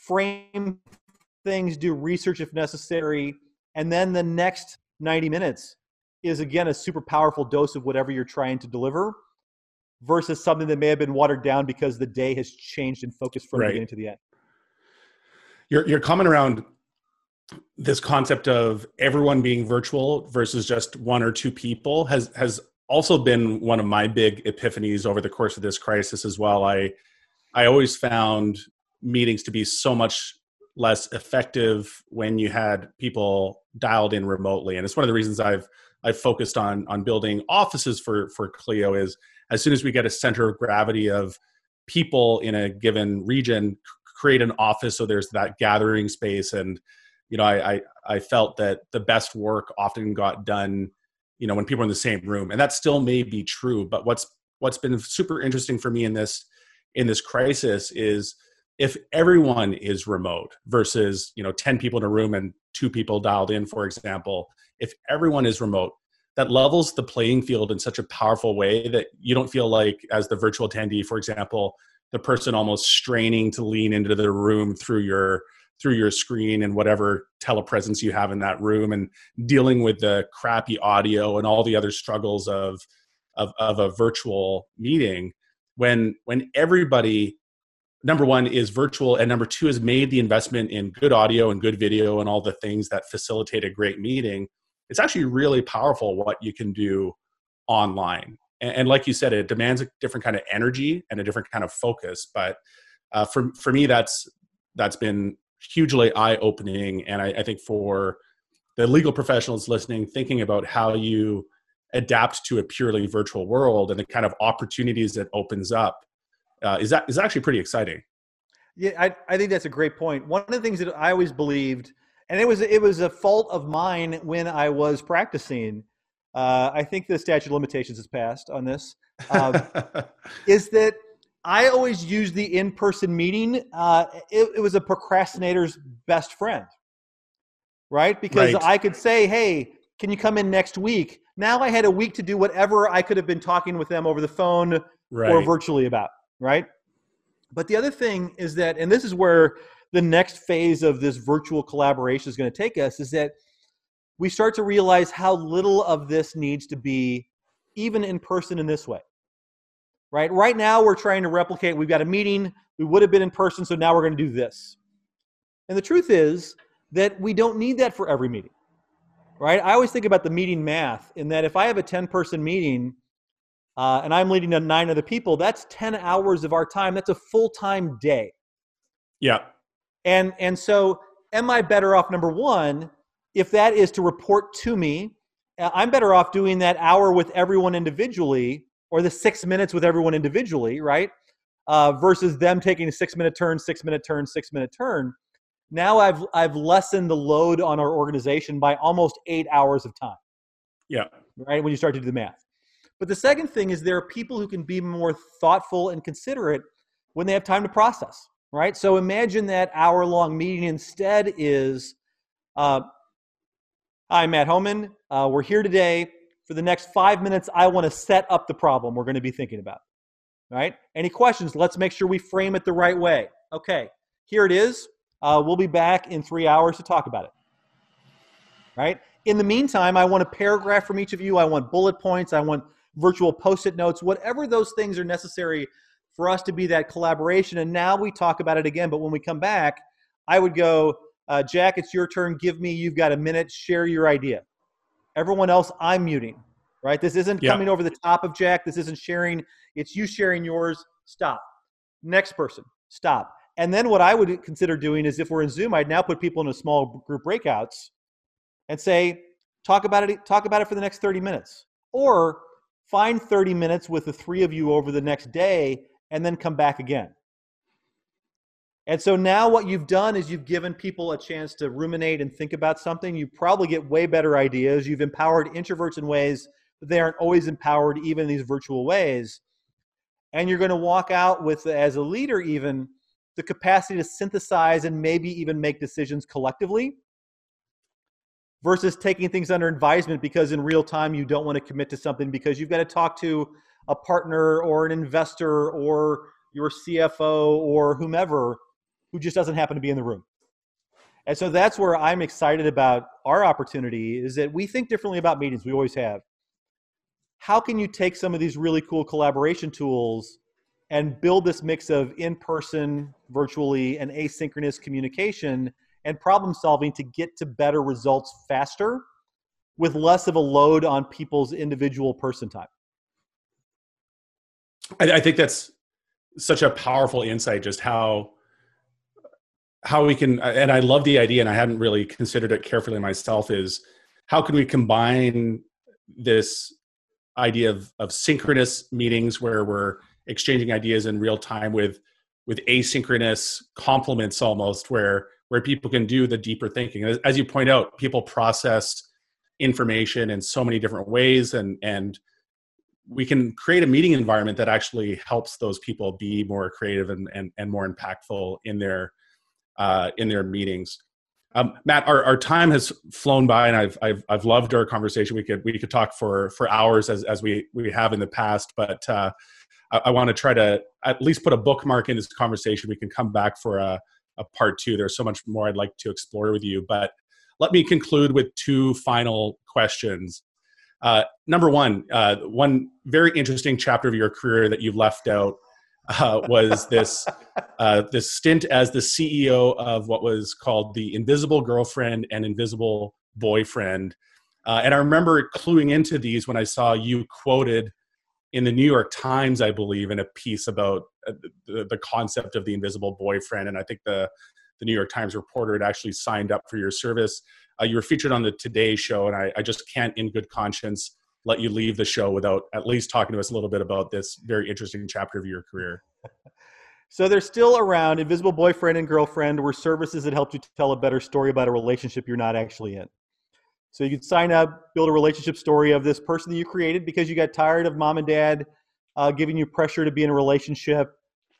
Frame things, do research if necessary, and then the next 90 minutes is again a super powerful dose of whatever you're trying to deliver versus something that may have been watered down because the day has changed in focus from Right. the beginning to the end. Your your comment around this concept of everyone being virtual versus just one or two people has has also been one of my big epiphanies over the course of this crisis as well. I I always found meetings to be so much less effective when you had people dialed in remotely, and it's one of the reasons I've I've focused on on building offices for for Clio. Is as soon as we get a center of gravity of people in a given region, create an office so there's that gathering space and you know I, I i felt that the best work often got done you know when people are in the same room and that still may be true but what's what's been super interesting for me in this in this crisis is if everyone is remote versus you know 10 people in a room and two people dialed in for example if everyone is remote that levels the playing field in such a powerful way that you don't feel like as the virtual attendee for example the person almost straining to lean into the room through your through your screen and whatever telepresence you have in that room and dealing with the crappy audio and all the other struggles of of, of a virtual meeting when when everybody number one is virtual and number two is made the investment in good audio and good video and all the things that facilitate a great meeting. It's actually really powerful what you can do online. And, and like you said it demands a different kind of energy and a different kind of focus but uh, for for me that's that's been hugely eye opening and I, I think for the legal professionals listening thinking about how you adapt to a purely virtual world and the kind of opportunities that opens up uh, is that is actually pretty exciting Yeah, I, I think that's a great point. One of the things that I always believed, and it was it was a fault of mine when I was practicing. Uh, I think the statute of limitations has passed on this. Um, is that I always used the in-person meeting. Uh, it, it was a procrastinator's best friend, right? Because Right. I could say, "Hey, can you come in next week?" Now I had a week to do whatever I could have been talking with them over the phone right or virtually about, right? But the other thing is that, and this is where the next phase of this virtual collaboration is going to take us, is that we start to realize how little of this needs to be even in person in this way. Right? Right now, we're trying to replicate, we've got a meeting, we would have been in person, so now we're going to do this. And the truth is that we don't need that for every meeting. Right? I always think about the meeting math in that if I have a 10 person meeting, uh, and I'm leading to nine other people, that's 10 hours of our time. That's a full time day. yeah And, and so, am I better off, number one, if that is to report to me? uh, I'm better off doing that hour with everyone individually or the six minutes with everyone individually, right? Uh, versus them taking a six minute turn, six minute turn, six minute turn. Now I've, I've lessened the load on our organization by almost eight hours of time yeah right? When you start to do the math. But the second thing is there are people who can be more thoughtful and considerate when they have time to process, right? So imagine that hour long meeting instead is uh, Hi, Matt Homan. Uh, we're here today. For the next five minutes, I want to set up the problem we're going to be thinking about. Right? Any questions? Let's make sure we frame it the right way. Okay, here it is. Uh, we'll be back in three hours to talk about it. Right? In the meantime, I want a paragraph from each of you. I want bullet points. I want virtual post it notes, whatever those things are necessary for us to be that collaboration. And now we talk about it again. But when we come back, I would go, uh, Jack, it's your turn. Give me, you've got a minute. Share your idea. Everyone else, I'm muting, right? This isn't yeah. coming over the top of Jack. This isn't sharing. It's you sharing yours. Stop. Next person, stop. And then what I would consider doing is if we're in Zoom, I'd now put people in a small group breakouts and say, talk about it, talk about it for the next 30 minutes. Or find 30 minutes with the three of you over the next day and then come back again. And so now what you've done is you've given people a chance to ruminate and think about something. You probably get way better ideas. You've empowered introverts in ways that they aren't always empowered, even in these virtual ways. And you're going to walk out with, as a leader, even the capacity to synthesize and maybe even make decisions collectively versus taking things under advisement because in real time you don't want to commit to something because you've got to talk to a partner or an investor or your CFO or whomever who just doesn't happen to be in the room. And so that's where I'm excited about our opportunity is that we think differently about meetings. We always have. How can you take some of these really cool collaboration tools and build this mix of in person, virtually, and asynchronous communication and problem solving to get to better results faster with less of a load on people's individual person time? I, I think that's such a powerful insight, just how how we can and i love the idea and i hadn't really considered it carefully myself is how can we combine this idea of, of synchronous meetings where we're exchanging ideas in real time with with asynchronous complements almost where where people can do the deeper thinking as, you point out people process information in so many different ways and and we can create a meeting environment that actually helps those people be more creative and, and, and more impactful in their uh, in their meetings. Um, Matt, our, our time has flown by, and I've, I've I've loved our conversation. We could we could talk for for hours as as we we have in the past, but uh, I, I want to try to at least put a bookmark in this conversation. We can come back for a, a part two. There's so much more I'd like to explore with you, but let me conclude with two final questions. Uh, number one, uh, one very interesting chapter of your career that you've left out uh, was this uh, this stint as the CEO of what was called the Invisible Girlfriend and Invisible Boyfriend. Uh, and I remember cluing into these when I saw you quoted in the New York Times, I believe, in a piece about uh, the, the concept of the invisible boyfriend. And I think the the New York Times reporter had actually signed up for your service. Uh, you were featured on the Today Show, and I, I just can't, in good conscience, let you leave the show without at least talking to us a little bit about this very interesting chapter of your career. So they're still around. Invisible boyfriend and girlfriend were services that helped you tell a better story about a relationship you're not actually in. So you could sign up, build a relationship story of this person that you created because you got tired of mom and dad uh, giving you pressure to be in a relationship.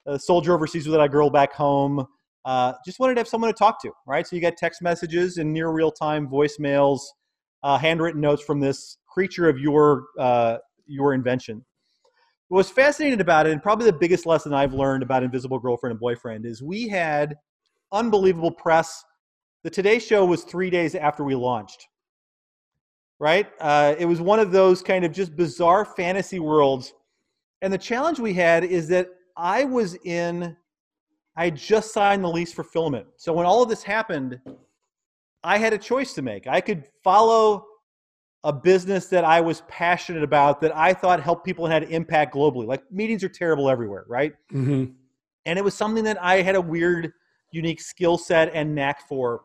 A soldier overseas with a girl back home. Uh, just wanted to have someone to talk to, right? So you got text messages and near real time voicemails, uh, handwritten notes from this creature of your uh, your invention. What was fascinating about it, and probably the biggest lesson I've learned about Invisible Girlfriend and Boyfriend, is we had unbelievable press. The Today Show was three days after we launched. Right? Uh, it was one of those kind of just bizarre fantasy worlds. And the challenge we had is that I was in, I just signed the lease for Filament. So when all of this happened, I had a choice to make. I could follow a business that I was passionate about that I thought helped people and had impact globally. Like meetings are terrible everywhere, right? Mm-hmm. And it was something that I had a weird, unique skill set and knack for.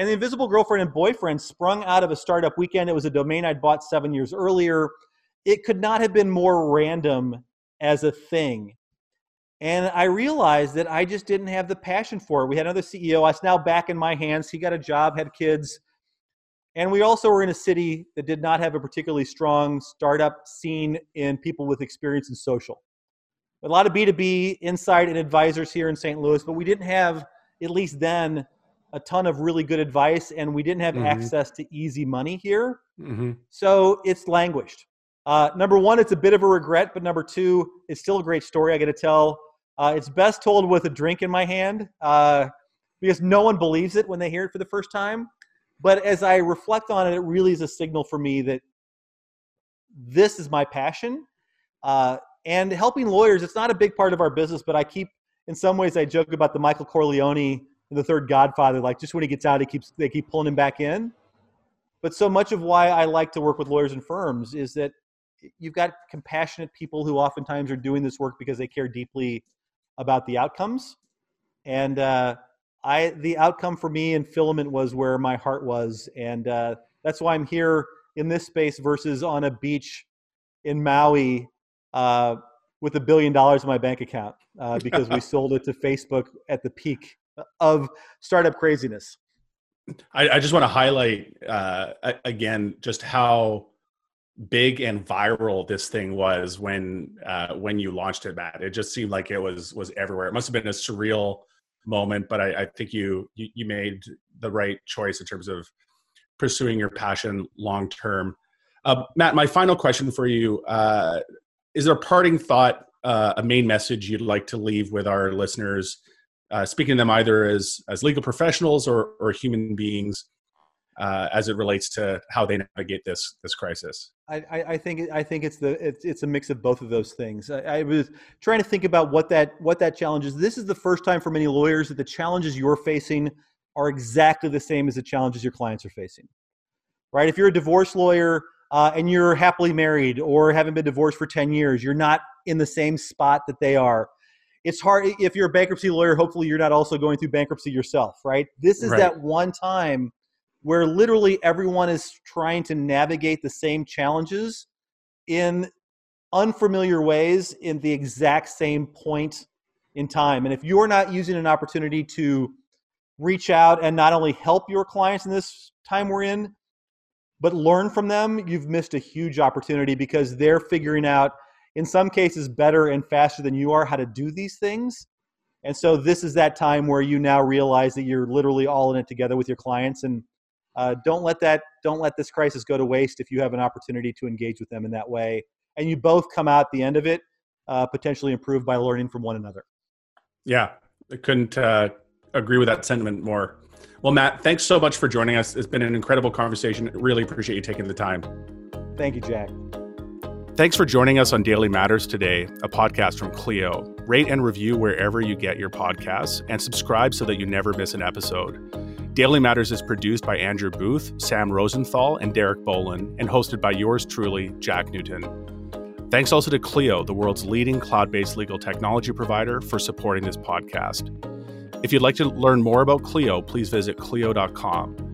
And the Invisible Girlfriend and Boyfriend sprung out of a startup weekend. It was a domain I'd bought seven years earlier. It could not have been more random as a thing. And I realized that I just didn't have the passion for it. We had another CEO. It's now back in my hands. He got a job, had kids And we also were in a city that did not have a particularly strong startup scene in people with experience in social. A lot of B2B insight and advisors here in St. Louis, but we didn't have, at least then, a ton of really good advice, and we didn't have mm-hmm. access to easy money here. Mm-hmm. So it's languished. Uh, number one, it's a bit of a regret, but number two, it's still a great story I got to tell. Uh, it's best told with a drink in my hand uh, because no one believes it when they hear it for the first time. But as I reflect on it, it really is a signal for me that this is my passion. Uh, and helping lawyers, it's not a big part of our business, but I keep, in some ways, I joke about the Michael Corleone the third Godfather. Like just when he gets out, he keeps they keep pulling him back in. But so much of why I like to work with lawyers and firms is that you've got compassionate people who oftentimes are doing this work because they care deeply about the outcomes. And uh, I, the outcome for me in filament was where my heart was, and uh, that's why I'm here in this space versus on a beach in Maui uh, with a billion dollars in my bank account uh, because we sold it to Facebook at the peak of startup craziness. I, I just want to highlight uh, again just how big and viral this thing was when uh, when you launched it, Matt. It just seemed like it was was everywhere. It must have been a surreal moment, but I, I think you, you you made the right choice in terms of pursuing your passion long term. Uh, Matt, my final question for you: uh, Is there a parting thought, uh, a main message you'd like to leave with our listeners uh, speaking to them either as as legal professionals or or human beings uh, as it relates to how they navigate this this crisis. I, I think I think it's the it's, it's a mix of both of those things. I, I, was trying to think about what that what that challenge is. This is the first time for many lawyers that the challenges you're facing are exactly the same as the challenges your clients are facing. Right? If you're a divorce lawyer uh, and you're happily married or haven't been divorced for ten years, you're not in the same spot that they are it's hard if you're a bankruptcy lawyer hopefully you're not also going through bankruptcy yourself right this is right. that one time where literally everyone is trying to navigate the same challenges in unfamiliar ways in the exact same point in time and if you're not using an opportunity to reach out and not only help your clients in this time we're in but learn from them you've missed a huge opportunity because they're figuring out in some cases better and faster than you are how to do these things. And so this is that time where you now realize that you're literally all in it together with your clients. And uh, don't let that don't let this crisis go to waste if you have an opportunity to engage with them in that way. And you both come out the end of it uh, potentially improved by learning from one another. Yeah. I couldn't uh, agree with that sentiment more. Well matt thanks so much for joining us. It's been an incredible conversation. Really appreciate you taking the time. Thank you jack Thanks for joining us on Daily Matters today, a podcast from Clio. Rate and review wherever you get your podcasts and subscribe so that you never miss an episode. Daily Matters is produced by Andrew Booth, Sam Rosenthal, and Derek Bolin, and hosted by yours truly, Jack Newton. Thanks also to Clio, the world's leading cloud based legal technology provider, for supporting this podcast. If you'd like to learn more about Clio, please visit Clio.com.